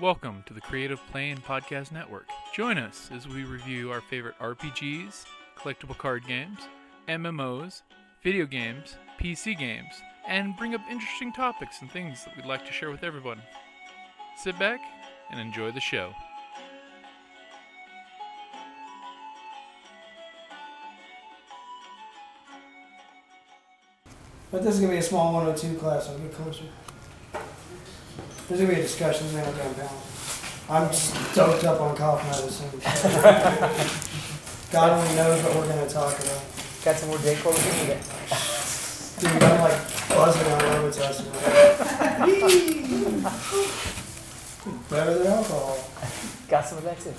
Welcome to the Creative Plane Podcast Network. Join us as we review our favorite RPGs, collectible card games, MMOs, video games, PC games, and bring up interesting topics and things that we'd like to share with everyone. Sit back and enjoy the show. But this is gonna be a small 102 class, I'll get closer. There's gonna be a discussion, then I'll go down. I'm stoked up on cough medicine. God only knows what we're gonna talk about. Got some more J. Cole to get it. Dude, I'm like buzzing on Robitussin. Better than alcohol. Got some of that too.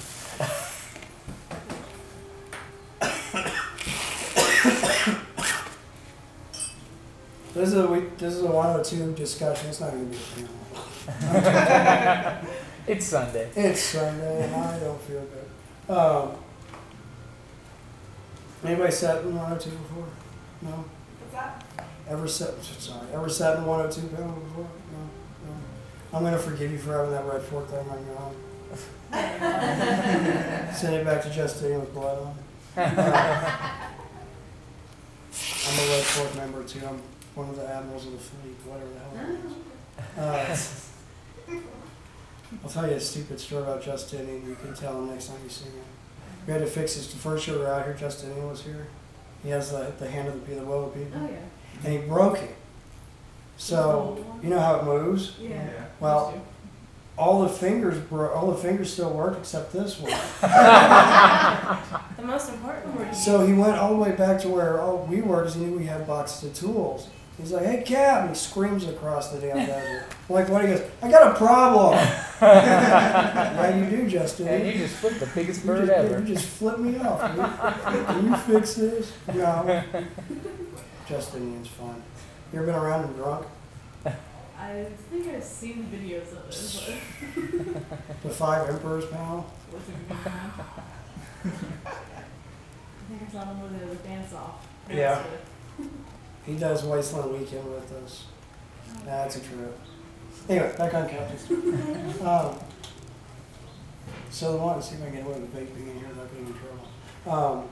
This is a week, this is a 102 discussion, it's not gonna be a panel. It's Sunday. It's Sunday and I don't feel good. Um, anybody sat in 102 before? No? What's that? Ever sat, sorry, ever sat in 102 panel before? No? No? I'm gonna forgive you for having that red fork thing on your arm. Send it back to Justine with blood on it. I'm a red fork member too. I'm one of the admirals of the fleet, whatever the hell it is. Uh, I'll tell you a stupid story about Justin, and You can tell him next time you see him. We had to fix his The first year we were out here, Justinian was here. He has the, the hand of the people, the will of the people. Oh, yeah. And he broke it. So, you know how it moves? Yeah. Well, all the fingers bro- all the fingers still work except this one. The most important word. So he went all the way back to where all we were because he knew we had boxes of tools. He's like, hey, Cap, and he screams across the damn desert. Like, what? He goes, I got a problem. How you do, Justin? And you just flipped the biggest You just, ever. you just flip me off. dude. Can you fix this? No. Justinian's fun. You ever been around him drunk? I think I've seen videos of it, but The Five Emperors panel? what's it? I think I saw him with a dance off. Yeah. He does Wasteland Weekend with us. That's a trip. Anyway, back on captains. um, so I want to see if I can get away with vaping in here without getting in trouble. Um,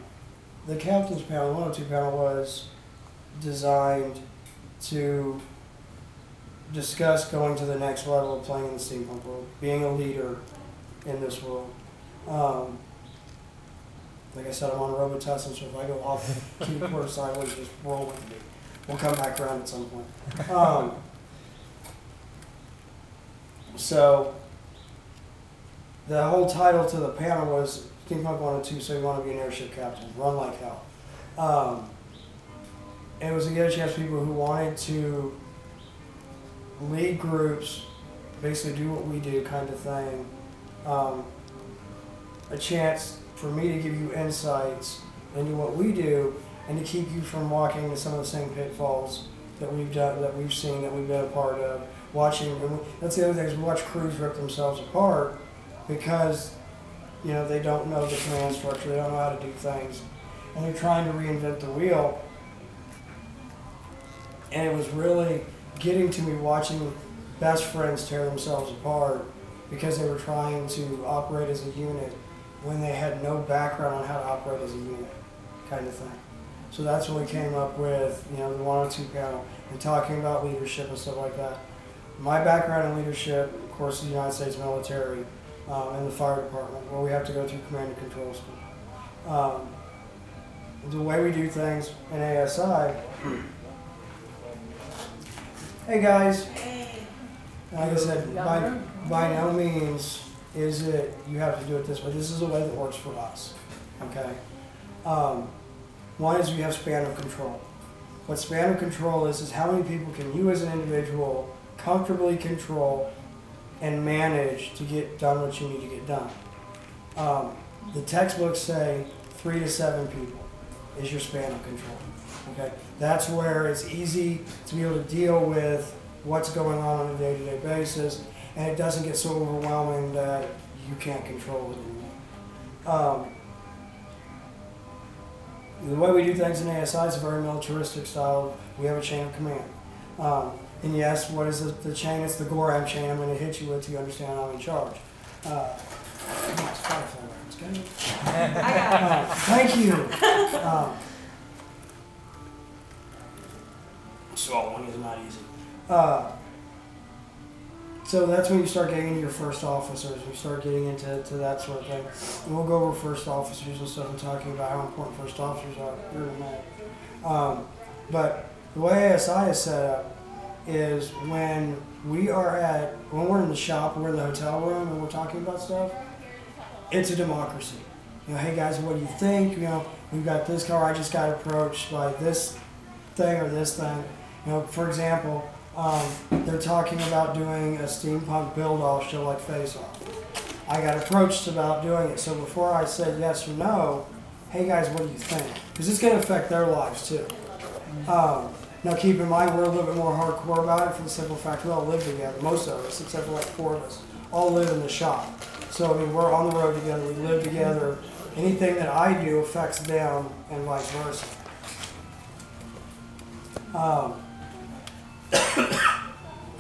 the captain's panel, the 102 panel, was designed to discuss going to the next level of playing in the steampunk world, being a leader in this world. Um, like I said, I'm on a robot Robitussin, so if I go off key course sideways, just roll with me. We'll come back around at some point. Um, so, the whole title to the panel was Steampunk 102, so you want to be an airship captain, run like hell. Um, it was a chance for people who wanted to lead groups, basically do what we do kind of thing. Um, a chance for me to give you insights into what we do and to keep you from walking into some of the same pitfalls that we've done, that we've seen, that we've been a part of. Watching, and that's the other thing is we watch crews rip themselves apart because you know they don't know the command structure, they don't know how to do things, and they're trying to reinvent the wheel. And it was really getting to me watching best friends tear themselves apart because they were trying to operate as a unit when they had no background on how to operate as a unit, kind of thing. So that's when we came up with, you know, the 102 panel and talking about leadership and stuff like that. My background in leadership, of course, the United States military um, and the fire department, where we have to go through command and control school. Um, the way we do things in ASI. Hey guys, Hey. like I said, by, by no means is it you have to do it this way. This is a way that works for us. Okay. Um, one is we have span of control. What span of control is is how many people can you as an individual comfortably control and manage to get done what you need to get done. Um, the textbooks say three to seven people is your span of control. Okay, that's where it's easy to be able to deal with what's going on on a day-to-day basis, and it doesn't get so overwhelming that you can't control it anymore. Um, the way we do things in ASI is a very militaristic style. We have a chain of command. Um, And yes, what is the, the chain? It's the gorram chain I'm going to hit you with so you understand I'm in charge. Uh, it's Firefly reference, got it? I got Uh, thank you. Um, swallowing is not easy. Uh, so that's when you start getting into your first officers. You start getting into to that sort of thing. And we'll go over first officers and stuff and talking about how important first officers are here in a minute. Um, but the way ASI is set up is when we are at when we're in the shop, we're in the hotel room, and we're talking about stuff. It's a democracy. You know, hey guys, what do you think? You know, we've got this car. I just got approached by this thing or this thing. You know, for example, um, they're talking about doing a steampunk build-off show like Face Off. I got approached about doing it, so before I said yes or no, hey guys, what do you think? Because it's going to affect their lives too. Um, now, keep in mind, we're a little bit more hardcore about it for the simple fact we all live together. Most of us, except for like four of us, all live in the shop. So, I mean, we're on the road together, we live together. Anything that I do affects them and vice versa. Um, I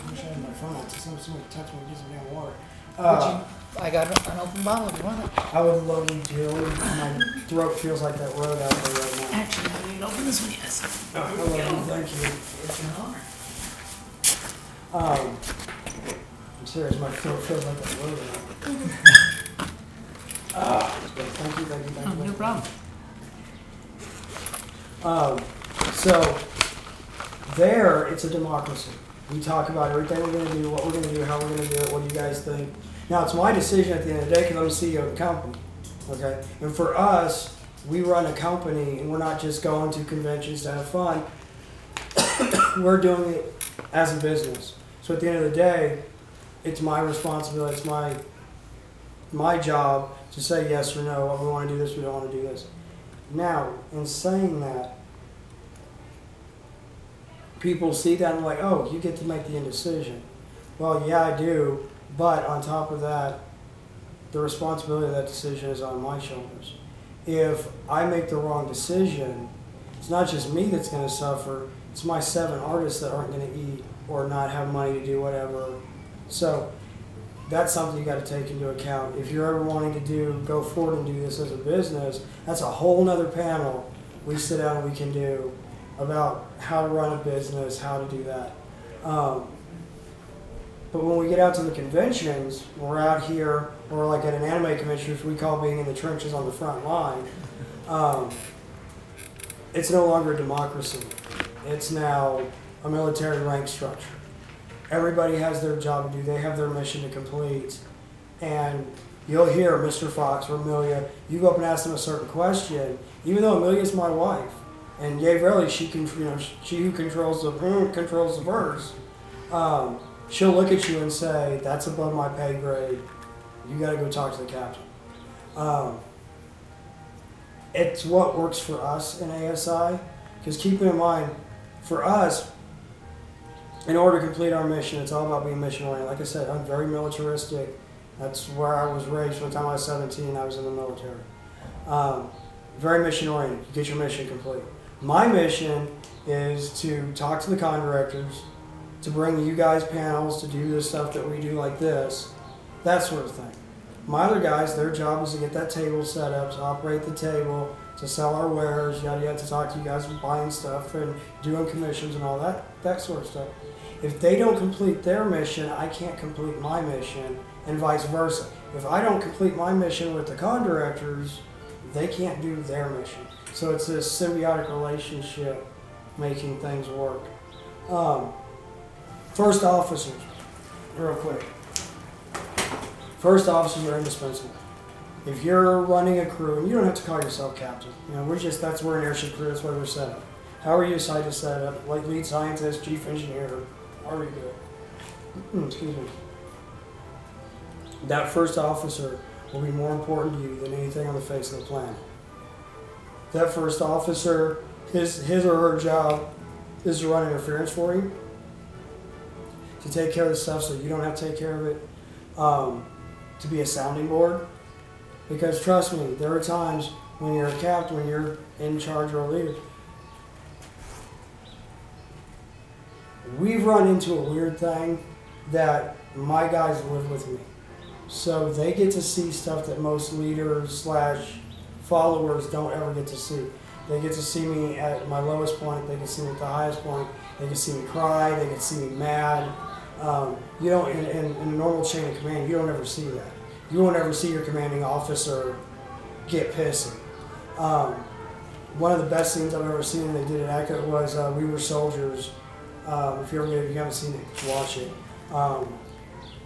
wish I my phone out. Somebody, somebody text me, some damn water. Uh, I got an open bottle if you want it. I would love you to. My throat feels like that road out there right now. Actually, I didn't open this one yet. Oh, I love you. Thank you. It's an honor. Um, I'm serious, my throat feels like that road. Ah, thank you, thank you, thank Oh, you. no problem. Um, so, there, it's a democracy. We talk about everything we're gonna do, what we're gonna do, how we're gonna do it, what do you guys think? Now, it's my decision at the end of the day, because I'm the CEO of the company, okay? And for us, we run a company, and we're not just going to conventions to have fun. we're doing it as a business. So at the end of the day, it's my responsibility, it's my, my job to say yes or no, we wanna do this, we don't wanna do this. Now, in saying that, people see that and like, oh, you get to make the indecision. Well, yeah, I do, but on top of that, the responsibility of that decision is on my shoulders. If I make the wrong decision, it's not just me that's going to suffer, it's my seven artists that aren't going to eat or not have money to do whatever. So that's something you got to take into account. If you're ever wanting to do go forward and do this as a business, that's a whole nother panel we sit down and we can do about how to run a business, how to do that. Um, but when we get out to the conventions, we're out here, or like at an anime convention, which we call being in the trenches on the front line. Um, it's no longer a democracy. It's now a military rank structure. Everybody has their job to do. They have their mission to complete, and you'll hear Mr. Fox or Amelia. You go up and ask them a certain question, even though Amelia's my wife, and yay, she can, you know, she who controls the who controls the verse. Um, she'll look at you and say, "That's above my pay grade. You got to go talk to the captain." Um, it's what works for us in ASI, because keep in mind, for us, in order to complete our mission, it's all about being mission oriented. Like I said, I'm very militaristic. That's where I was raised. From the time I was 17, I was in the military. Um, very mission oriented. You get your mission complete. My mission is to talk to the con directors, to bring you guys panels, to do the stuff that we do like this, that sort of thing. My other guys, their job is to get that table set up, to operate the table, to sell our wares, yada yada, to talk to you guys buying stuff and doing commissions and all that, that sort of stuff. If they don't complete their mission, I can't complete my mission, and vice versa. If I don't complete my mission with the con directors, they can't do their mission. So it's this symbiotic relationship making things work. Um, first officers, real quick. First officers are indispensable. If you're running a crew, and you don't have to call yourself captain, you know, we're just, that's, we're an airship crew, that's where we're set up. How are you decide to set up, like lead scientist, chief engineer, Are you it. Mm, Excuse me. That first officer will be more important to you than anything on the face of the planet. That first officer, his, his or her job is to run interference for you, to take care of the stuff so you don't have to take care of it, um, to be a sounding board. Because trust me, there are times when you're a captain, when you're in charge or a leader, we've run into a weird thing that my guys live with me. So they get to see stuff that most leaders slash followers don't ever get to see. They get to see me at my lowest point. They can see me at the highest point. They can see me cry. They can see me mad. Um, you don't in, in, in a normal chain of command. You don't ever see that. You won't ever see your commanding officer get pissy. Um, one of the best scenes I've ever seen they did at Echo was uh, We Were Soldiers. Um, if you ever if you haven't seen it, watch it. Um,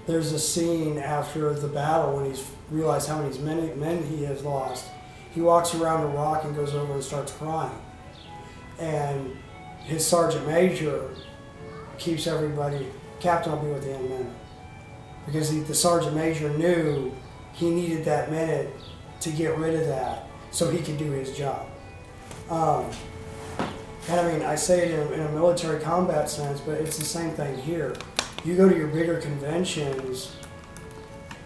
there's a scene after the battle when he's realized how many men, men he has lost. He walks around the rock and goes over and starts crying. And his sergeant major keeps everybody, Captain will be with in a minute. Because he, the sergeant major knew he needed that minute to get rid of that so he could do his job. Um, and I mean, I say it in in a military combat sense, but it's the same thing here. You go to your bigger conventions,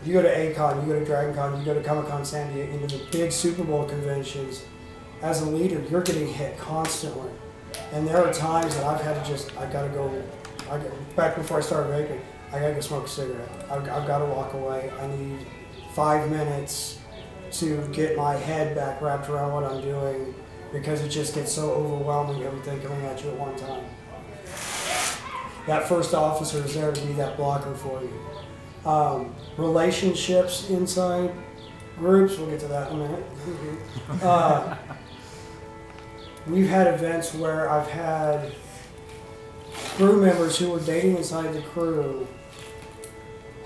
you go to A-Kon, you go to DragonCon, you go to Comic Con San Diego, into the big Super Bowl conventions, as a leader, you're getting hit constantly. And there are times that I've had to just, I gotta go, I got, back before I started vaping, I gotta go smoke a cigarette. I've, I've gotta walk away. I need five minutes to get my head back wrapped around what I'm doing because it just gets so overwhelming, everything coming at you at one time. That first officer is there to be that blocker for you. Um, relationships inside groups, we'll get to that in a minute. Uh, we've had events where I've had crew members who were dating inside the crew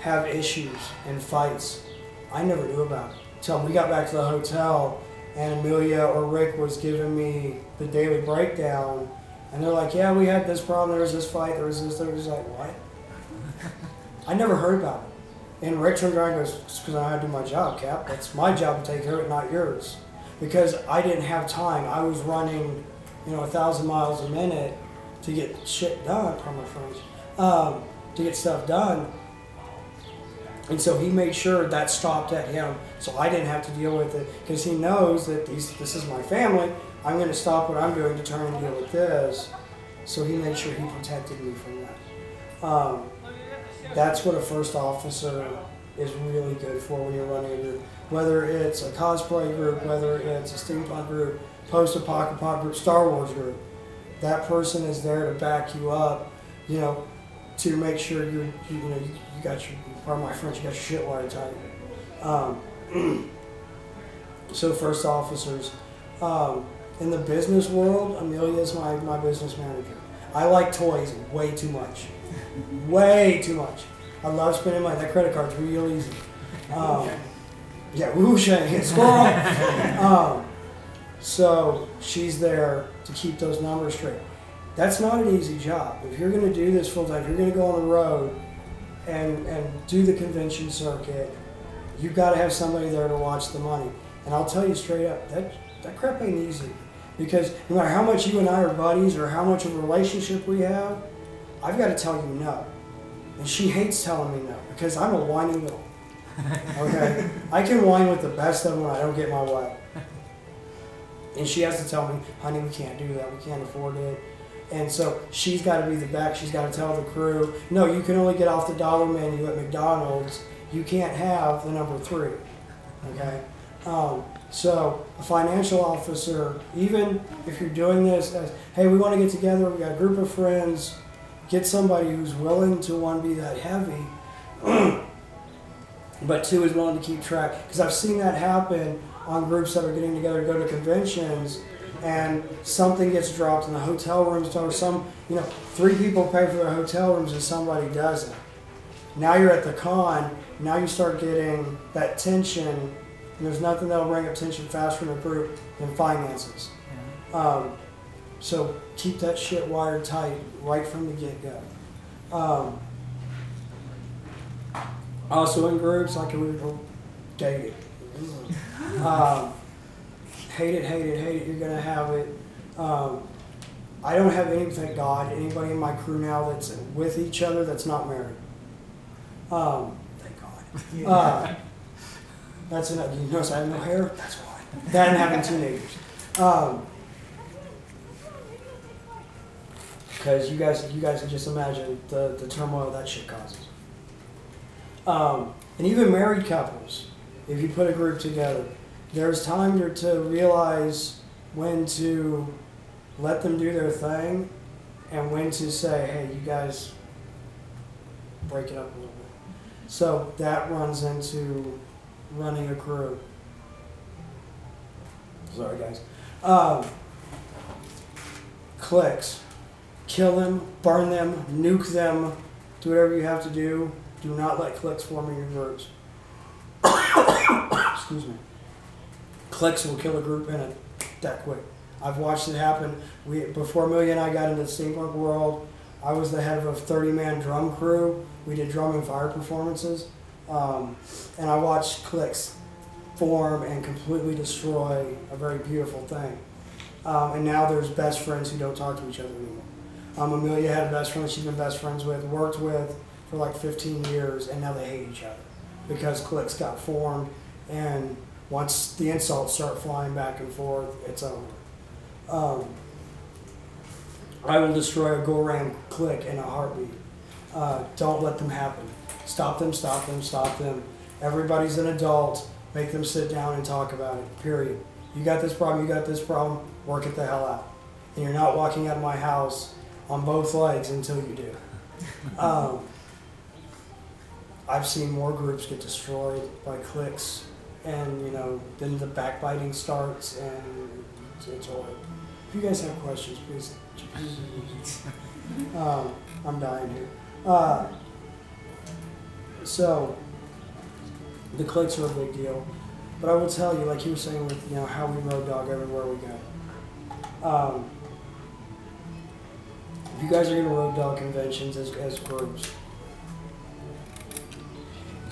have issues and fights. I never knew about it. Until we got back to the hotel and Amelia or Rick was giving me the daily breakdown and they're like, Yeah, we had this problem, there was this fight, there was this, there was like, What? I never heard about it. And Rick turned around and goes, because I had to do my job, Cap. That's my job to take care of it, not yours. Because I didn't have time. I was running, you know, a thousand miles a minute to get shit done, pardon my friends, um, to get stuff done. And so he made sure that stopped at him, so I didn't have to deal with it because he knows that these, this is my family. I'm going to stop what I'm doing to turn and deal with this. So he made sure he protected me from that. Um, that's what a first officer is really good for when you're running a group. Whether it's a cosplay group, whether it's a steampunk group, post-apocalyptic group, Star Wars group, that person is there to back you up. You know, to make sure you're, you, you know, you, you got your, pardon my French, you got your shit wired tight. Um, so first officers. Um, in the business world, Amelia is my, my business manager. I like toys way too much. way too much. I love spending money. That credit card's real easy. Um, yeah, whoosh, squirrel. um, so she's there to keep those numbers straight. That's not an easy job. If you're going to do this full time, you're going to go on the road and, and do the convention circuit, you've got to have somebody there to watch the money. And I'll tell you straight up, that, that crap ain't easy. Because no matter how much you and I are buddies or how much of a relationship we have, I've got to tell you no. And she hates telling me no because I'm a whiny little. Okay? I can whine with the best of them when I don't get my way. And she has to tell me, honey, we can't do that. We can't afford it. And so she's got to be the back. She's got to tell the crew, no, you can only get off the dollar menu at McDonald's. You can't have the number three. Okay? Um, so a financial officer, even if you're doing this as, hey, we want to get together, we got a group of friends, get somebody who's willing to one be that heavy, but two is willing to keep track. Because I've seen that happen on groups that are getting together to go to conventions, and something gets dropped in the hotel rooms, or some, you know, three people pay for their hotel rooms and somebody doesn't. Now you're at the con. Now you start getting that tension there's nothing that'll bring up tension faster in a group than finances. Um, so keep that shit wired tight right from the get go. Um, also in groups, like we date it. Um, hate it, hate it, hate it. You're gonna have it. Um, I don't have any, thank God, anybody in my crew now that's with each other that's not married. Um, thank God. Uh, that's enough. You notice I have no hair? That's why. That and having teenagers. Um, because you guys you guys can just imagine the, the turmoil that shit causes. Um, and even married couples, if you put a group together, there's time to, to realize when to let them do their thing and when to say, hey, you guys break it up a little bit. So that runs into running a crew. Sorry, guys. Um, cliques. Kill them, burn them, nuke them, do whatever you have to do. Do not let cliques form in your groups. Excuse me. Cliques will kill a group in it that quick. I've watched it happen. We before Amelia and I got into the steampunk world, I was the head of a 30-man drum crew. We did drum and fire performances, um, and I watched cliques form and completely destroy a very beautiful thing. Um, and now there's best friends who don't talk to each other anymore. Um, Amelia had a best friend she's been best friends with, worked with for like 15 years, and now they hate each other because cliques got formed. And once the insults start flying back and forth, it's over. Um, I will destroy a gorram clique in a heartbeat. Uh, don't let them happen. Stop them, stop them, stop them. Everybody's an adult. Make them sit down and talk about it, period. You got this problem, you got this problem, work it the hell out. And you're not walking out of my house on both legs until you do. Um, I've seen more groups get destroyed by cliques, and you know, then the backbiting starts, and it's, it's horrible. If you guys have questions, please. please um, I'm dying here. Uh, so, the cliques are a big deal. But I will tell you, like you were saying with you know how we road dog everywhere we go. Um, if you guys are going to road dog conventions as, as groups,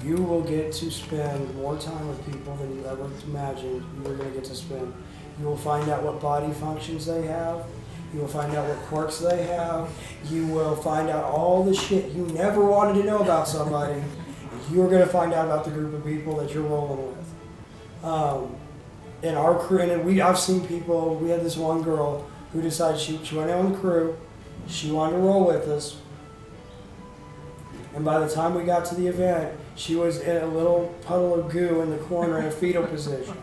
you will get to spend more time with people than you ever imagined you were going to get to spend. You will find out what body functions they have. You will find out what quirks they have. You will find out all the shit you never wanted to know about somebody. You're going to find out about the group of people that you're rolling with. Um, in our crew, and we, I've seen people. We had this one girl who decided she, she went on the crew. She wanted to roll with us. And by the time we got to the event, she was in a little puddle of goo in the corner in a fetal position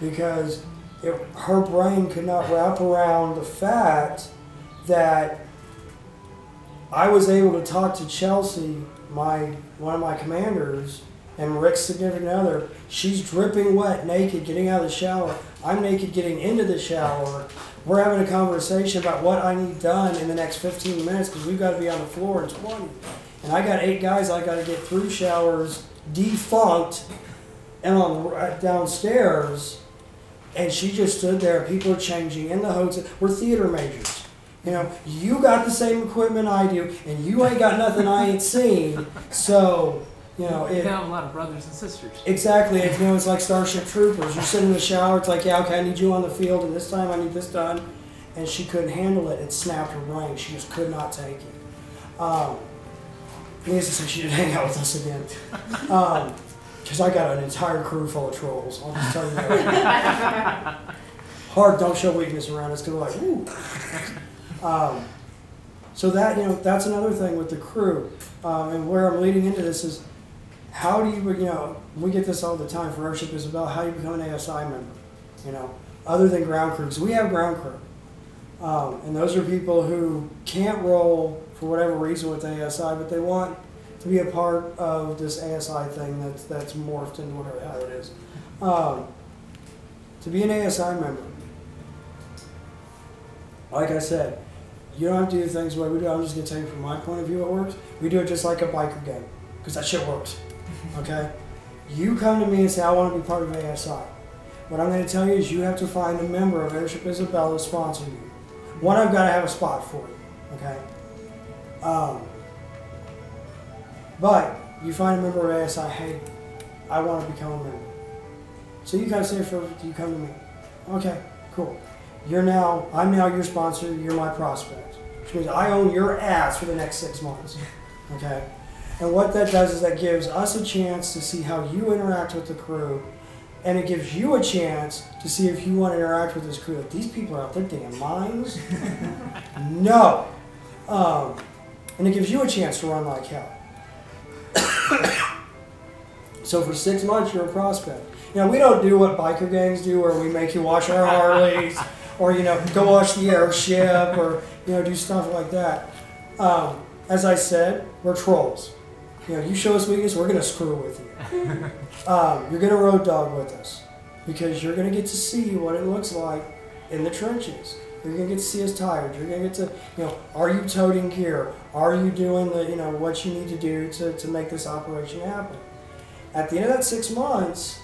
because it, her brain could not wrap around the fact that I was able to talk to Chelsea, my one of my commanders, and Rick's significant other. She's dripping wet, naked, getting out of the shower. I'm naked, getting into the shower. We're having a conversation about what I need done in the next 15 minutes because we've got to be on the floor in 20. And I got eight guys I got to get through showers, defunct, and on right uh, downstairs. And she just stood there. People are changing in the hotel. We're theater majors. You know, you got the same equipment I do, and you ain't got nothing I ain't seen. So, you know, You it, have a lot of brothers and sisters. Exactly. It's, you know, it's like Starship Troopers. You sit in the shower. It's like, yeah, okay, I need you on the field, and this time I need this done. And she couldn't handle it. It snapped her brain. She just could not take it. Um, needless to say, she didn't hang out with us again. Because I got an entire crew full of trolls. I'll just tell you that. Hard, don't show weakness around us because we're like, ooh. Um, so that, you know, that's another thing with the crew. Um, and where I'm leading into this is how do you, you know, we get this all the time for Airship is about how you become an ASI member, you know, other than ground crew. 'Cause we have ground crew. Um, and those are people who can't roll for whatever reason with ASI, but they want to be a part of this ASI thing that's, that's morphed into whatever hell it is. Um, to be an ASI member, like I said, you don't have to do things the way we do. I'm just going to tell you from my point of view it works. We do it just like a biker game because that shit works. Okay? You come to me and say, I want to be part of ASI. What I'm going to tell you is you have to find a member of Airship Isabella to sponsor you. One, I've got to have a spot for you. Okay? Um, but you find a member of ASI, hey, I want to become a member. So you kind of say for you come to me. Okay, cool. You're now I'm now your sponsor, you're my prospect. Which means I own your ass for the next six months. Okay? And what that does is that gives us a chance to see how you interact with the crew. And it gives you a chance to see if you want to interact with this crew. If these people are out their damn minds, no. Um, and it gives you a chance to run like hell. so for six months, you're a prospect. Now we don't do what biker gangs do, where we make you wash our Harleys, or you know, go watch the airship, or you know, do stuff like that. Um, as I said, we're trolls. You know, you show us weakness, we're gonna screw with you. Um, you're gonna road dog with us because you're gonna get to see what it looks like in the trenches. You're gonna get to see us tired. You're gonna get to, you know, are you toting gear? Are you doing the, you know, what you need to do to, to make this operation happen? At the end of that six months,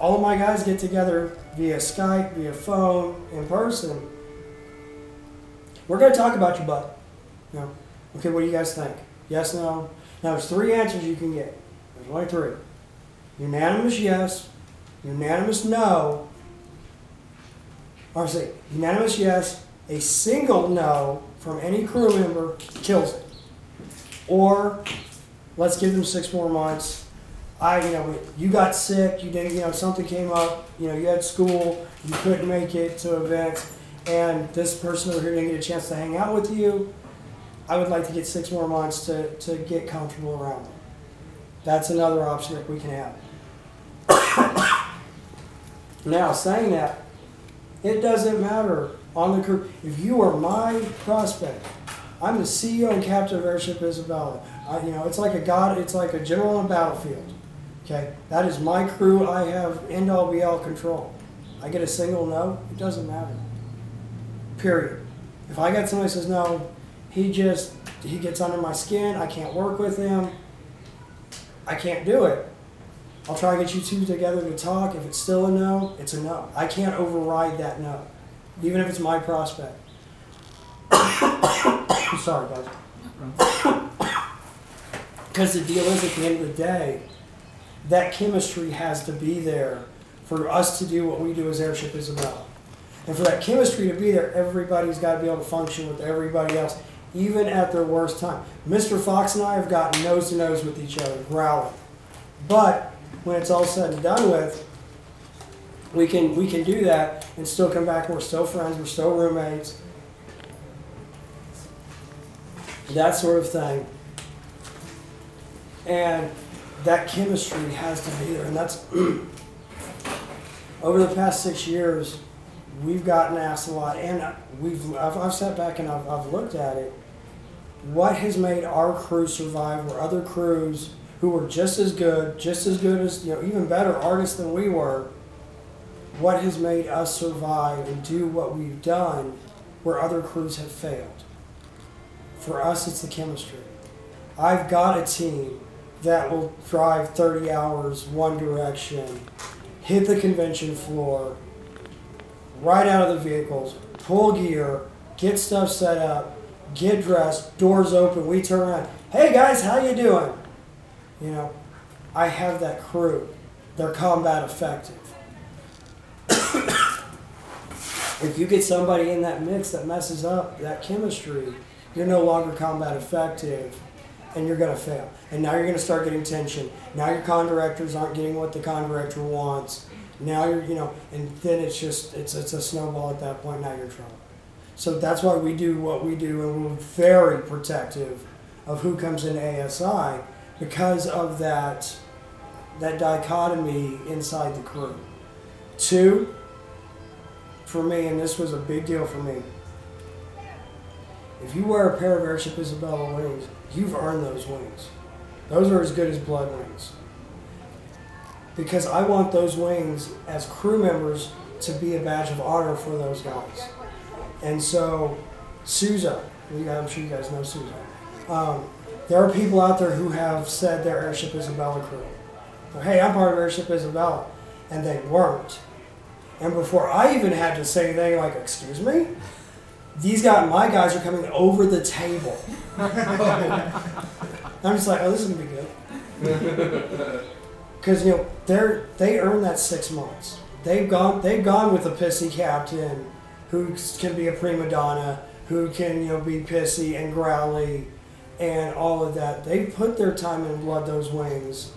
all of my guys get together via Skype, via phone, in person. We're gonna talk about your butt. Okay, what do you guys think? Yes, no. Now there's three answers you can get. There's only three. Unanimous yes, unanimous no, or say unanimous yes, a single no from any crew member kills it. Or let's give them six more months. I, you know, you got sick, you did, you know, something came up, you know, you had school, you couldn't make it to events, and this person over here didn't get a chance to hang out with you. I would like to get six more months to, to get comfortable around them. That's another option that we can have. now, saying that, it doesn't matter on the crew. If you are my prospect, I'm the CEO and captain of Airship Isabella. I, you know, it's like a god. It's like a general on a battlefield. Okay, that is my crew. I have end all be all control. I get a single no. It doesn't matter. Period. If I got somebody says no, he just he gets under my skin. I can't work with him. I can't do it. I'll try to get you two together to talk. If it's still a no, it's a no. I can't override that no, even if it's my prospect. Sorry, guys. Because the deal is, at the end of the day, that chemistry has to be there for us to do what we do as Airship Isabella. And for that chemistry to be there, everybody's got to be able to function with everybody else, even at their worst time. Mr. Fox and I have gotten nose to nose with each other, growling. But when it's all said and done with, we can we can do that and still come back we're still friends, we're still roommates. That sort of thing. And that chemistry has to be there. And that's over the past six years, we've gotten asked a lot, and we've I've, I've sat back and I've, I've looked at it. What has made our crew survive where other crews who were just as good, just as good as you know, even better artists than we were, what has made us survive and do what we've done where other crews have failed? For us, it's the chemistry. I've got a team that will drive 30 hours one direction, hit the convention floor, right out of the vehicles, pull gear, get stuff set up, get dressed, doors open, we turn around. Hey guys, how you doing? You know, I have that crew. They're combat effective. if you get somebody in that mix that messes up that chemistry, you're no longer combat effective and you're going to fail. And now you're going to start getting tension. Now your con directors aren't getting what the con director wants. Now you're, you know, and then it's just, it's, it's a snowball at that point. Now you're in trouble. So that's why we do what we do, and we're very protective of who comes in ASI because of that, that dichotomy inside the crew. Two, for me, and this was a big deal for me, if you wear a pair of Airship Isabella wings, you've earned those wings. Those are as good as blood wings. Because I want those wings as crew members to be a badge of honor for those guys. And so, Souza, I'm sure you guys know Souza. Um, there are people out there who have said their Airship Isabella crew. Hey, I'm part of Airship Isabella. And they weren't. And before I even had to say anything like, excuse me, these guys, my guys are coming over the table. I'm just like, oh, this is gonna be good. Because you know they're they earn that six months. They've gone they've gone with a pissy captain who can be a prima donna, who can you know be pissy and growly, and all of that. They put their time and blood those wings.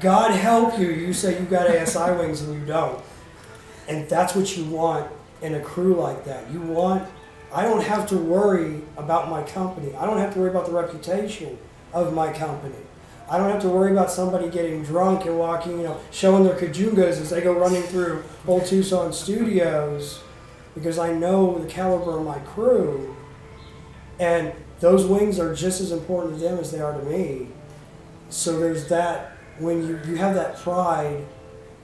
God help you. You say you got ASI wings and you don't, and that's what you want in a crew like that. You want I don't have to worry about my company. I don't have to worry about the reputation of my company. I don't have to worry about somebody getting drunk and walking, you know, showing their kajugas as they go running through Old Tucson studios because I know the caliber of my crew. And those wings are just as important to them as they are to me. So there's that when you, you have that pride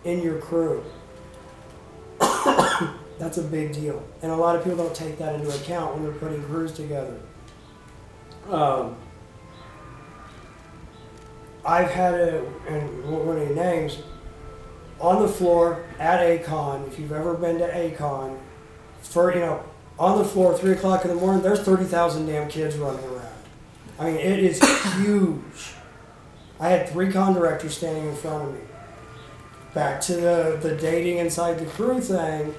in your crew. That's a big deal. And a lot of people don't take that into account when they're putting crews together. Um, I've had a, and won't want any names, on the floor at A-Kon, if you've ever been to A-Kon, for, you know, on the floor, 3 o'clock in the morning, there's 30,000 damn kids running around. I mean, it is huge. I had three con directors standing in front of me. Back to the, the dating inside the crew thing,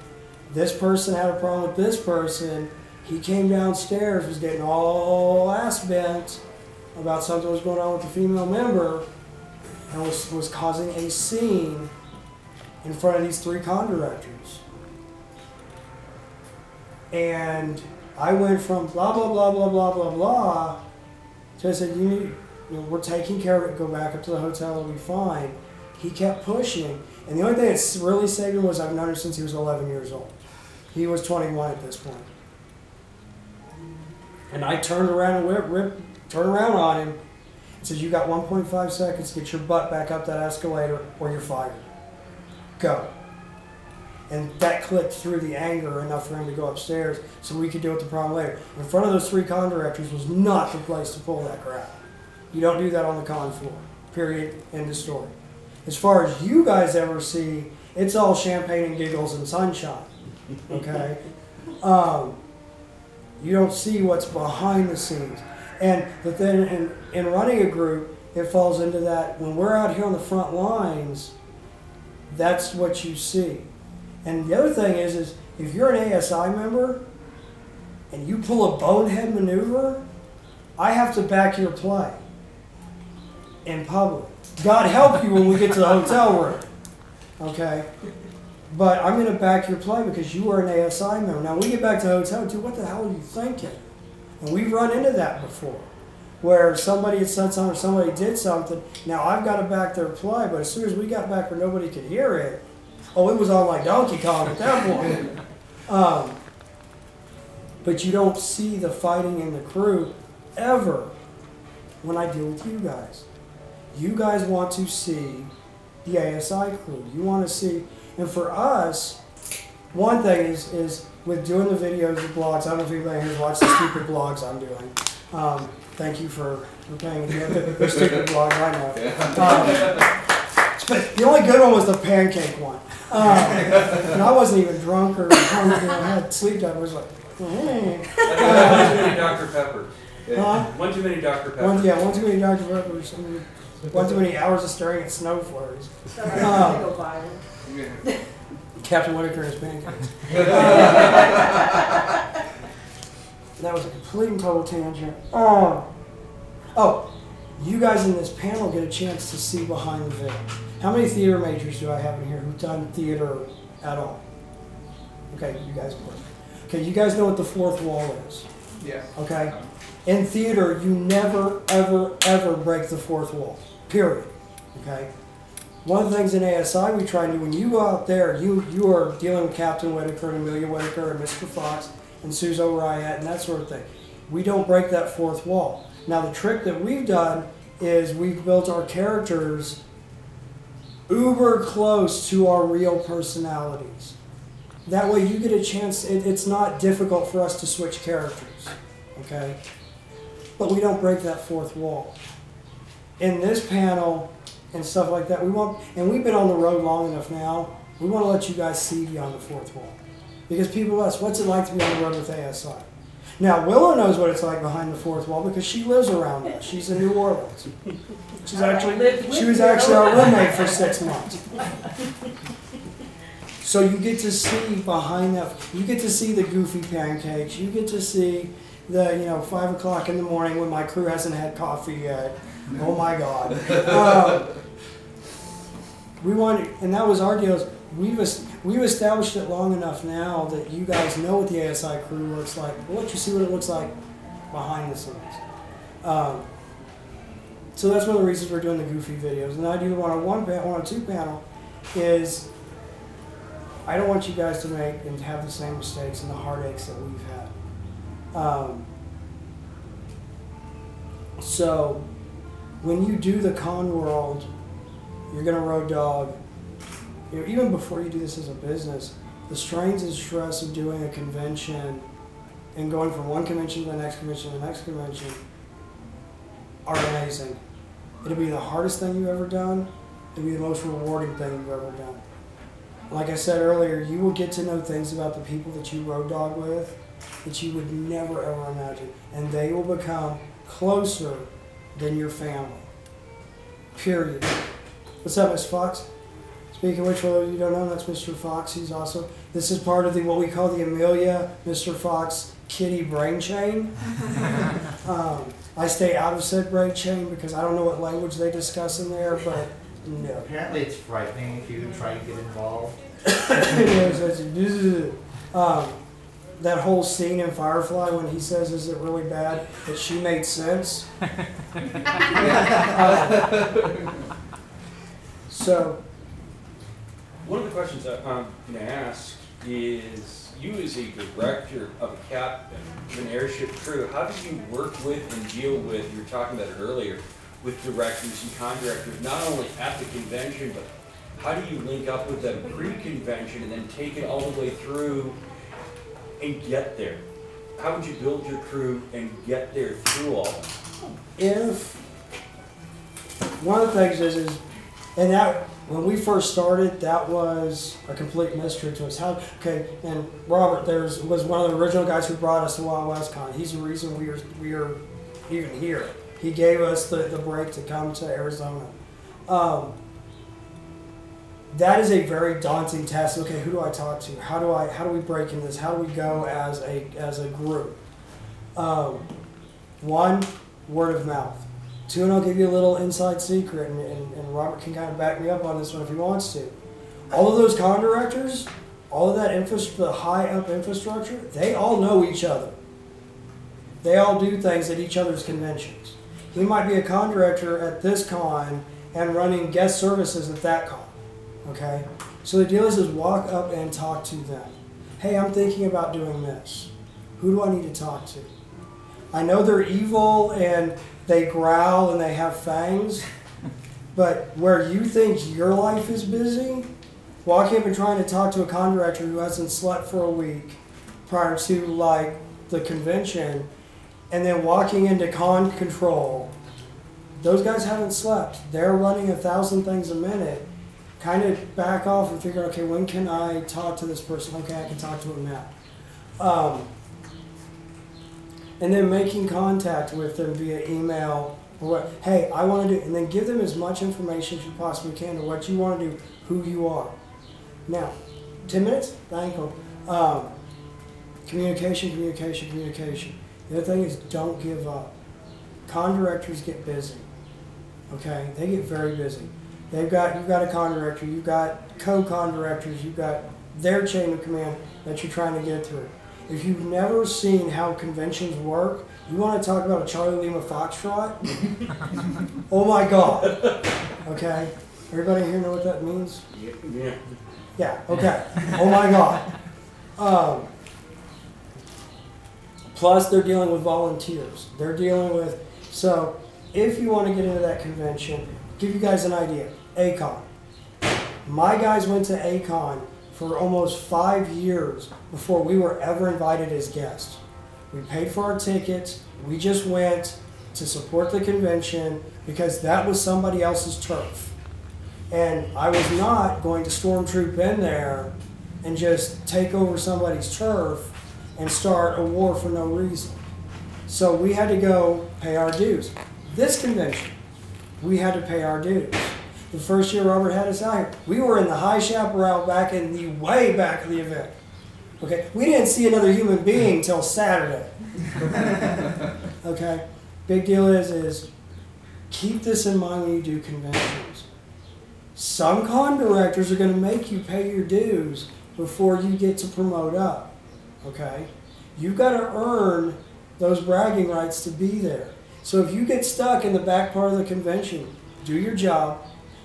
this person had a problem with this person. He came downstairs, was getting all ass bent about something that was going on with the female member, and was, was causing a scene in front of these three con directors. And I went from blah blah blah blah blah blah blah to I said, you need, you know, we're taking care of it. Go back up to the hotel. It'll be fine. He kept pushing, and the only thing that's really saved him was I've known him since he was 11 years old. He was 21 at this point. And I turned around and rip, turned around on him and said, "You got 1.5 seconds to get your butt back up that escalator, or you're fired. Go." And that clicked through the anger enough for him to go upstairs so we could deal with the problem later. In front of those three con directors was not the place to pull that crap. You don't do that on the con floor. Period. End of story. As far as you guys ever see, it's all champagne and giggles and sunshine. Okay? um, you don't see what's behind the scenes. And but then in, in running a group, it falls into that when we're out here on the front lines, that's what you see. And the other thing is, is if you're an ASI member and you pull a bonehead maneuver, I have to back your play in public. God help you when we get to the hotel room. Okay? But I'm going to back your play because you are an ASI member. Now, we get back to the hotel, dude, what the hell are you thinking? And we've run into that before, where somebody had said something or somebody did something. Now, I've got to back their play, but as soon as we got back where nobody could hear it, oh, it was on like Donkey Kong at that point. Um, but you don't see the fighting in the crew ever when I deal with you guys. You guys want to see the ASI crew. You want to see, and for us, one thing is is with doing the videos, the blogs. I don't know if anybody has watched the stupid blogs I'm doing. Um, thank you for, for paying attention. The stupid blogs, I know. Um, but the only good one was the pancake one. Um, and I wasn't even drunk or hungry. You know, I had sleep debt. I was like, mm. one too many Dr. Peppers. Huh? One too many Dr. Peppers. one, yeah, one too many Dr. Peppers. and One too many hours of staring at snow flurries. So I to go um, viral. Yeah. Captain Whitaker and his pancakes. that was a complete and total tangent. Oh, oh, you guys in this panel get a chance to see behind the veil. How many theater majors do I have in here who've done theater at all? Okay, you guys work. Okay, you guys know what the fourth wall is. Yes. Okay? In theater, you never, ever, ever break the fourth wall. Period. Okay? One of the things in ASI we try and do when you go out there, you you are dealing with Captain Whitaker and Amelia Whitaker and Mr. Fox and Susan Riot and that sort of thing. We don't break that fourth wall. Now the trick that we've done is we've built our characters uber close to our real personalities. That way you get a chance. It, it's not difficult for us to switch characters. Okay? But we don't break that fourth wall. In this panel and stuff like that, we want, and we've been on the road long enough now, we want to let you guys see beyond the fourth wall. Because people ask, what's it like to be on the road with ASI? Now, Willow knows what it's like behind the fourth wall because she lives around us. She's in New Orleans. She's actually, she was actually our roommate for six months. So you get to see behind that. You get to see the goofy pancakes. You get to see the you know five o'clock in the morning when my crew hasn't had coffee yet. Oh my God. Um, we want, and that was our deal. We've, we've established it long enough now that you guys know what the ASI crew looks like. We'll let you see what it looks like behind the scenes. Um, so that's one of the reasons we're doing the goofy videos. And I do the one on one panel, one on two panel, is I don't want you guys to make and have the same mistakes and the heartaches that we've had. Um, so when you do the con world, you're gonna road dog. You know, even before you do this as a business, the strains and stress of doing a convention and going from one convention to the next convention to the next convention are amazing. It'll be the hardest thing you've ever done. It'll be the most rewarding thing you've ever done. Like I said earlier, you will get to know things about the people that you road dog with that you would never ever imagine. And they will become closer than your family. Period. What's up, Miss Fox? Speaking of which, for those of you don't know, that's Mr. Fox. He's also, this is part of the what we call the Amelia Mr. Fox kitty brain chain. um, I stay out of said brain chain because I don't know what language they discuss in there, but no. Apparently, it's frightening if you try to get involved. it is. It's, um, that whole scene in Firefly when he says, "Is it really bad?" that she made sense. Uh, so, One of the questions that I'm going to ask is, you as a director of a captain of an airship crew, how do you work with and deal with, you were talking about it earlier, with directors and con-directors, not only at the convention, but how do you link up with them pre-convention and then take it all the way through and get there? How would you build your crew and get there through all if one of the things is, is and that when we first started, that was a complete mystery to us. How okay? And Robert, there's was one of the original guys who brought us to Wild West Con. He's the reason we are we are even here. He gave us the, the break to come to Arizona. Um, that is a very daunting task. Okay, who do I talk to? How do I how do we break in this? How do we go as a as a group? Um, one, word of mouth. Two, and I'll give you a little inside secret, and, and, and Robert can kind of back me up on this one if he wants to. All of those con directors, all of that the high up infrastructure, they all know each other. They all do things at each other's conventions. He might be a con director at this con and running guest services at that con. Okay? So the deal is, is walk up and talk to them. Hey, I'm thinking about doing this. Who do I need to talk to? I know they're evil and they growl and they have fangs, but where you think your life is busy, walking up and trying to talk to a con director who hasn't slept for a week prior to like the convention, and then walking into con control, those guys haven't slept. They're running a thousand things a minute. Kind of back off and figure, okay, when can I talk to this person? Okay, I can talk to him now. Um, and then making contact with them via email or what hey i want to do and then give them as much information as you possibly can to what you want to do who you are. Now 10 minutes? Thank you um, communication communication communication. The other thing is don't give up. Con directors get busy okay? They get very busy they've got you've got a con director you've got co-con directors you've got their chain of command that you're trying to get through if you've never seen how conventions work, you want to talk about a Charlie Lima Foxtrot? oh my God. Okay? Everybody here know what that means? Yeah. Yeah, okay. Oh my God. Um, plus, they're dealing with volunteers. They're dealing with. So, if you want to get into that convention, give you guys an idea. A-Kon. My guys went to A-Kon for almost five years before we were ever invited as guests. We paid for our tickets. We just went to support the convention because that was somebody else's turf. And I was not going to stormtroop in there and just take over somebody's turf and start a war for no reason. So we had to go pay our dues. This convention, we had to pay our dues the first year Robert had us out here, we were in the high chaparral back in the way back of the event. Okay, we didn't see another human being till Saturday. okay, big deal is is keep this in mind when you do conventions. Some con directors are going to make you pay your dues before you get to promote up. Okay? You've got to earn those bragging rights to be there. So if you get stuck in the back part of the convention, do your job,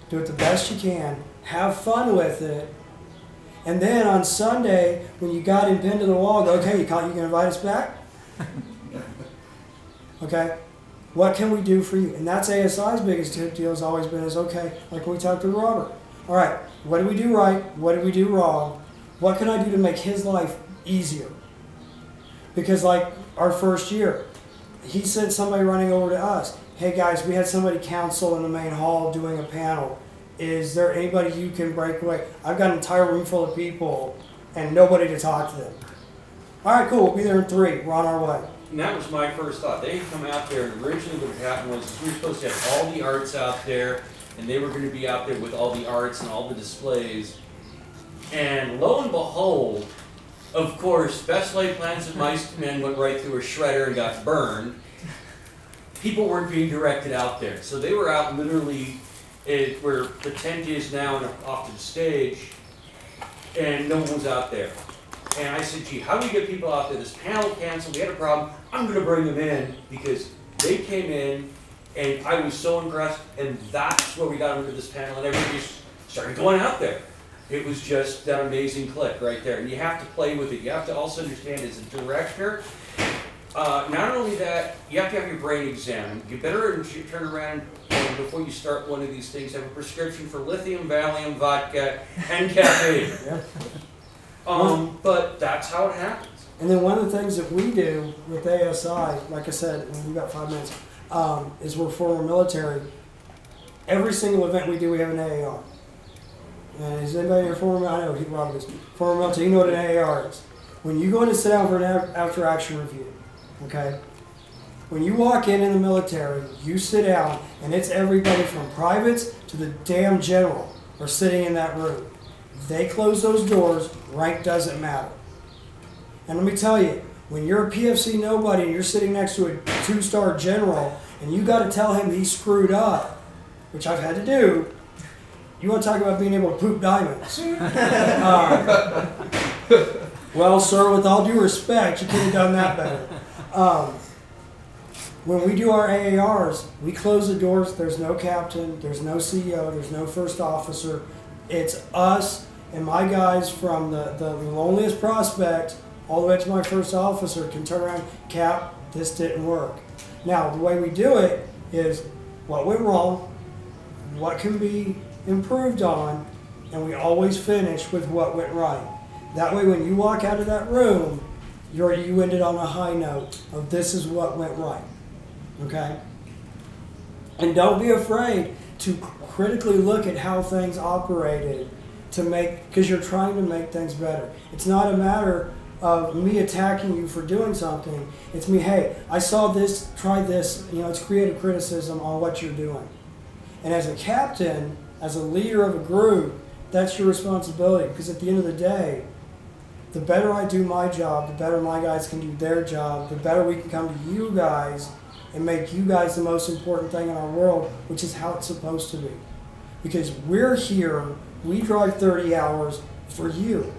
do it the best you can, have fun with it, and then on Sunday, when you got him pinned to the wall, go, okay, you, can you can invite us back? Okay? What can we do for you? And that's ASI's biggest tip deal has always been is okay, like we talked to Robert. All right, what did we do right? What did we do wrong? What can I do to make his life easier? Because like our first year, he sent somebody running over to us. Hey guys, we had somebody counsel in the main hall doing a panel. Is there anybody you can break away? I've got an entire room full of people and nobody to talk to them. All right, cool. We'll be there in three. We're on our way. And that was my first thought. They come out there, and originally what happened was we were supposed to have all the arts out there, and they were going to be out there with all the arts and all the displays. And lo and behold, of course, Best Laid Plans of Mice and Men went right through a shredder and got burned. People weren't being directed out there, so they were out literally eh, where the tent is now and off to the stage, and no one was out there. And I said, gee, how do we get people out there? This panel canceled, we had a problem. I'm gonna bring them in because they came in and I was so impressed and that's where we got into this panel and everybody just started going out there. It was just that amazing click right there. And you have to play with it. You have to also understand as a director, uh, not only that, you have to have your brain examined. You better turn around and before you start one of these things, have a prescription for lithium, Valium, vodka, and caffeine. Yeah. Um, but that's how it happens. And then one of the things that we do with ASI, like I said, we've got five minutes, um, is we're former military. Every single event we do, we have an AAR. And is anybody here former? I know he Robert is former military. You know what an AAR is. When you go in to sit down for an after action review, okay? When you walk in in the military, you sit down, and it's everybody from privates to the damn general are sitting in that room. They close those doors, rank doesn't matter. And let me tell you, when you're a PFC nobody and you're sitting next to a two star general and you got to tell him he screwed up, which I've had to do, you want to talk about being able to poop diamonds. Uh, well, sir, with all due respect, you could have done that better. Um, when we do our AARs, we close the doors. There's no captain, there's no CEO, there's no first officer. It's us and my guys from the, the loneliest prospect all the way to my first officer can turn around, cap, this didn't work. Now, the way we do it is what went wrong, what can be improved on, and we always finish with what went right. That way, when you walk out of that room, you're, you ended on a high note of this is what went right. Okay? And don't be afraid to critically look at how things operated to make, because you're trying to make things better. It's not a matter of me attacking you for doing something. It's me, hey, I saw this, try this. You know, it's creative criticism on what you're doing. And as a captain, as a leader of a group, that's your responsibility because at the end of the day, the better I do my job, the better my guys can do their job, the better we can come to you guys and make you guys the most important thing in our world, which is how it's supposed to be. Because we're here, we drive 30 hours for you,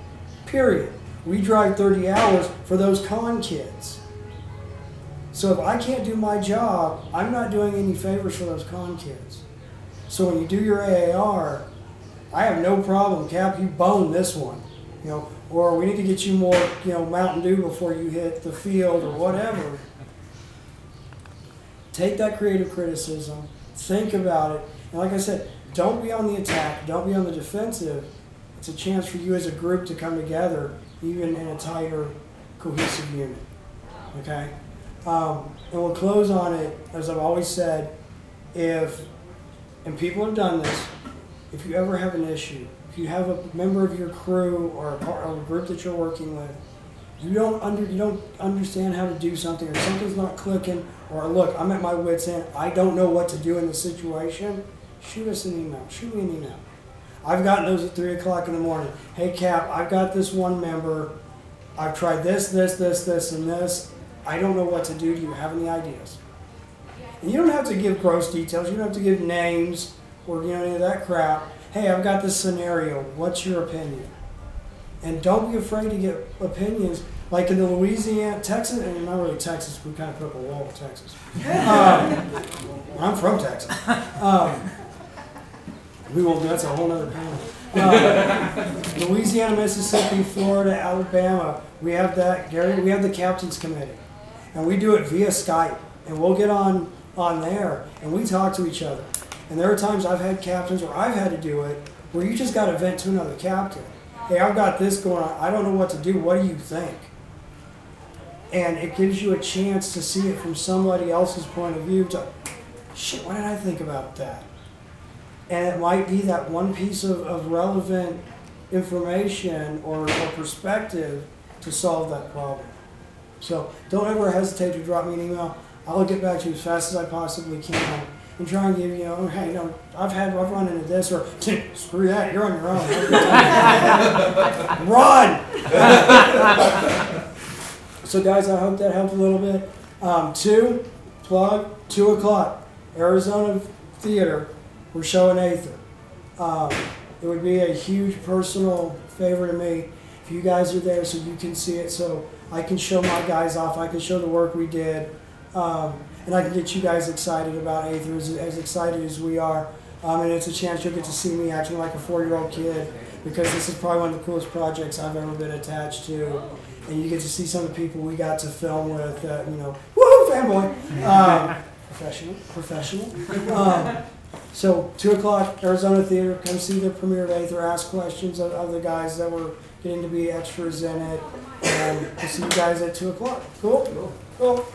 period. We drive 30 hours for those con kids. So if I can't do my job, I'm not doing any favors for those con kids. So when you do your AAR, I have no problem, Cap, you bone this one. You know, or we need to get you more, you know, Mountain Dew before you hit the field or whatever. Take that creative criticism, think about it, and like I said, don't be on the attack, don't be on the defensive. It's a chance for you as a group to come together, even in a tighter, cohesive unit. Okay? Um, and we'll close on it, as I've always said, if, and people have done this, if you ever have an issue, if you have a member of your crew or a, part, or a group that you're working with, you don't under you don't understand how to do something or something's not clicking or look i'm at my wits end i don't know what to do in the situation shoot us an email shoot me an email. I've gotten those at 3 o'clock in the morning. Hey cap i've got this one member i've tried this this this this and this. I don't know what to do. Do you have any ideas? And you don't have to give gross details. You don't have to give names or you know any of that crap hey i've got this scenario what's your opinion And don't be afraid to get opinions. Like in the Louisiana, Texas, and not really Texas, we kind of put up a wall with Texas. Um, I'm from Texas. Um, we won't, that's a whole other panel. Uh, Louisiana, Mississippi, Florida, Alabama, we have that, Gary, we have the captain's committee. And we do it via Skype. And we'll get on, on there and we talk to each other. And there are times I've had captains or I've had to do it where you just got to vent to another captain. Hey, I've got this going on. I don't know what to do. What do you think? And it gives you a chance to see it from somebody else's point of view to, shit, what did I think about that? And it might be that one piece of, of relevant information or, or perspective to solve that problem. So don't ever hesitate to drop me an email. I'll get back to you as fast as I possibly can and trying to give you, know, hey, know, I've had, I've run into this, or screw that, you're on your own. Run! so, guys, I hope that helped a little bit. Um, two, plug, two o'clock, Arizona Theater. We're showing Aether. Um, it would be a huge personal favor to me if you guys are there so you can see it, so I can show my guys off, I can show the work we did. Um, and I can get you guys excited about Aether as, as excited as we are. Um, and it's a chance you'll get to see me acting like a four-year-old kid because this is probably one of the coolest projects I've ever been attached to. And you get to see some of the people we got to film with, uh, you know, woo, fanboy, um, professional, professional. Um, so two o'clock, Arizona Theater. Come see the premiere of Aether. Ask questions of, of the guys that were getting to be extras in it. And we'll see you guys at two o'clock. Cool. Cool. Cool.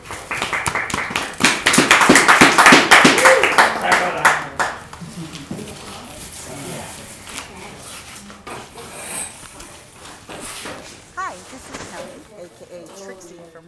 Hi, this is Kelly, aka Trixie from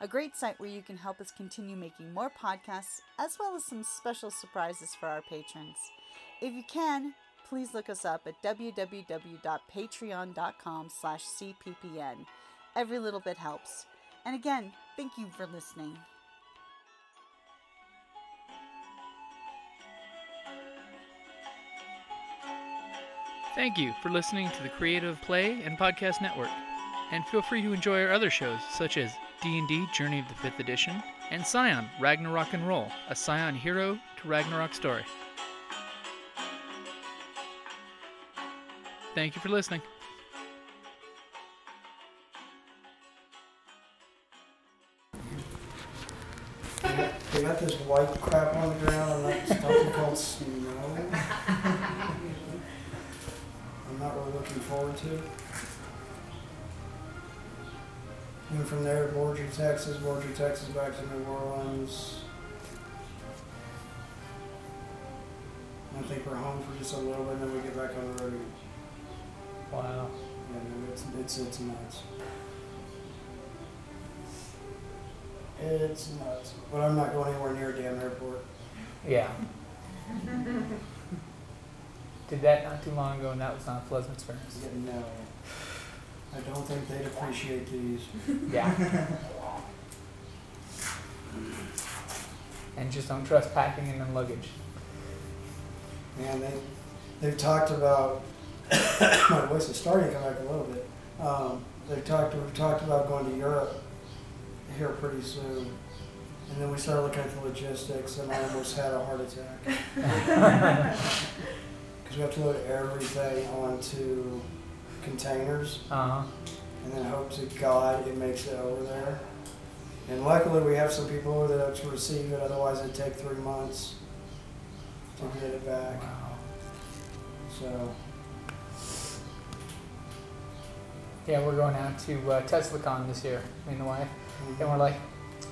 a great site where you can help us continue making more podcasts, as well as some special surprises for our patrons. If you can, please look us up at www.patreon.com slash cppn. Every little bit helps. And again, thank you for listening. Thank you for listening to the Creative Play and Podcast Network. And feel free to enjoy our other shows such as D&D Journey of the 5th Edition and Scion Ragnarok and Roll, a Scion hero to Ragnarok story. Thank you for listening. They got this white crap on the ground and that something called snow. I'm not really looking forward to. And from there, Borger, Texas, Borger, Texas, back to New Orleans. I think we're home for just a little bit, and then we get back on the road. Wow. Yeah, no, it's it's it's nuts. It's nuts. But I'm not going anywhere near a damn airport. Yeah. Did that not too long ago, and that was not a pleasant experience. No. I don't think they'd appreciate these. Yeah. and just don't trust packing and then luggage. Man, they they've talked about my voice is starting to come back a little bit. Um, they've talked we've talked about going to Europe here pretty soon. And then we started looking at the logistics and I almost had a heart attack. Because we have to load everything onto containers Uh huh. and then hope to God it makes it over there. And luckily we have some people over there to receive it, otherwise it'd take three months to get it back. Wow. So Yeah, we're going out to uh, TeslaCon this year, me and the wife. mhm. And we're like,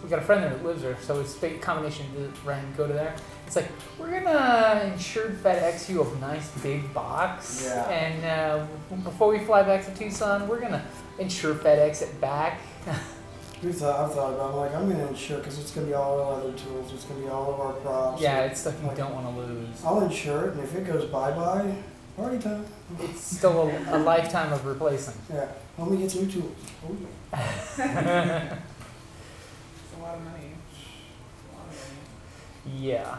we got a friend there that lives there, so it's a combination to run and go to there. It's like, we're gonna insured FedEx you a nice big box. Yeah. And uh, before we fly back to Tucson, we're gonna insure FedEx it back. We thought, I've thought about. it. Like, I'm gonna insure because it's gonna be all our leather tools. It's gonna be all of our props. Yeah, it's stuff you don't want to lose. I'll insure it, and if it goes bye bye, party time. It's still a, a lifetime of replacing. Yeah. Let me get some new tools. Oh, yeah. It's a lot of money. A lot of money. Yeah.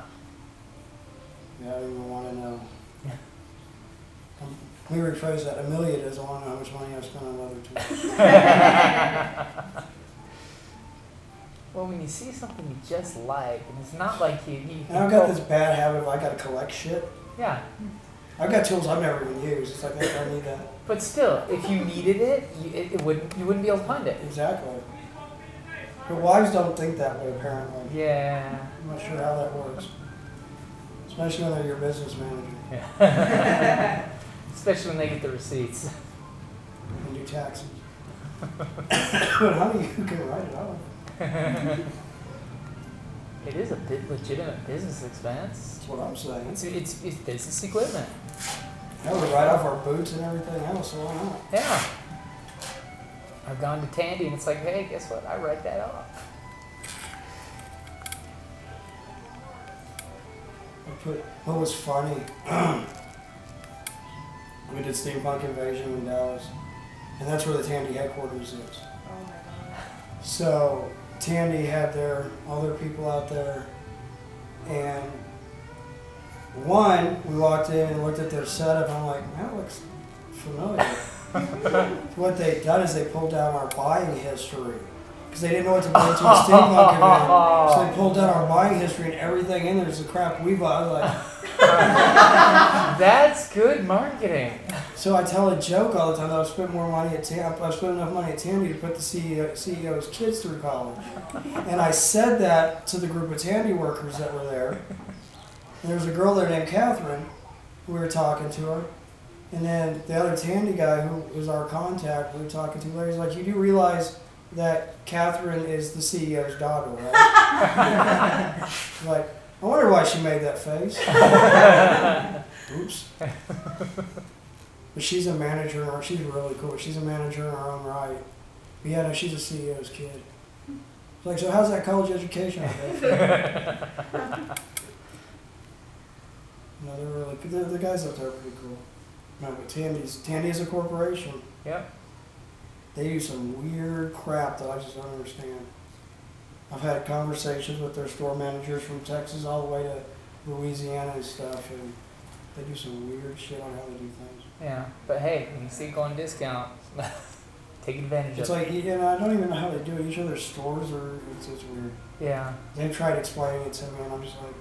Yeah, I don't even want to know. Let me rephrase that. Amelia doesn't want to know how much money I spent on leather tools. Well, when you see something you just like, and it's not like you, you, And I've got this bad habit of I gotta collect shit. yeah. I've got tools I've never even used. It's like I don't need that. But still, if you needed it, you, it, it wouldn't you wouldn't be able to find it. Exactly. But wives don't think that way apparently. Yeah. I'm not sure how that works. Especially when they're your business manager yeah. Especially when they get the receipts. and do taxes. but honey, you can write it off. It is a bit legitimate business expense. That's what I'm saying. It's, it's, it's business equipment. Now we write off our boots and everything else, so why not? Yeah. I've gone to Tandy and it's like, hey, guess what? I write that off. I put what was funny. we did Steampunk Invasion in Dallas, and that's where the Tandy headquarters is. Oh my god. So Tandy had their all their people out there, and one we walked in and looked at their setup. And I'm like, that looks familiar. what they've done is they pulled down our buying history because they didn't know what to a steampunk event. So they pulled down our buying history and everything in there's the crap we bought. Like, That's good marketing. so I tell a joke all the time that I've spent more money at Tandy. I've spent enough money at Tandy to put the CEO, CEO's kids through college. And I said that to the group of Tandy workers that were there. And there was a girl there named Catherine. We were talking to her. And then the other Tandy guy who was our contact, we were talking to Larry's like, You do realize that Catherine is the CEO's daughter, right? like, I wonder why she made that face. Oops. But she's a manager, in she's really cool. She's a manager in her own right. But yeah, no, she's a CEO's kid. It's like, so how's that college education? no, they're really. The, the guys up there are pretty cool. No, but Tandy's, Tandy is a corporation. Yep. They do some weird crap that I just don't understand. I've had conversations with their store managers from Texas all the way to Louisiana and stuff, and they do some weird shit on how they do things. Yeah. But hey, when you see it going discount, take advantage of it. It's like, you know, I don't even know how they do it. Each of their stores are, it's, it's weird. Yeah. They tried explaining it to me, and I'm just like,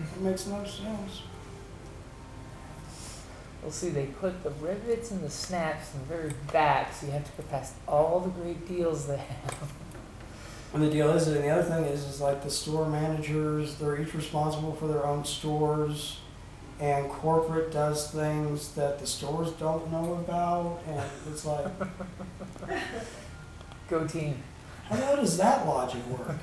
it makes no sense. We'll see, they put the rivets and the snaps in the very back, so you have to go past all the great deals they have. And the deal is, and the other thing is, is like the store managers, they're each responsible for their own stores, and corporate does things that the stores don't know about, and it's like, Go team. how the hell does that logic work?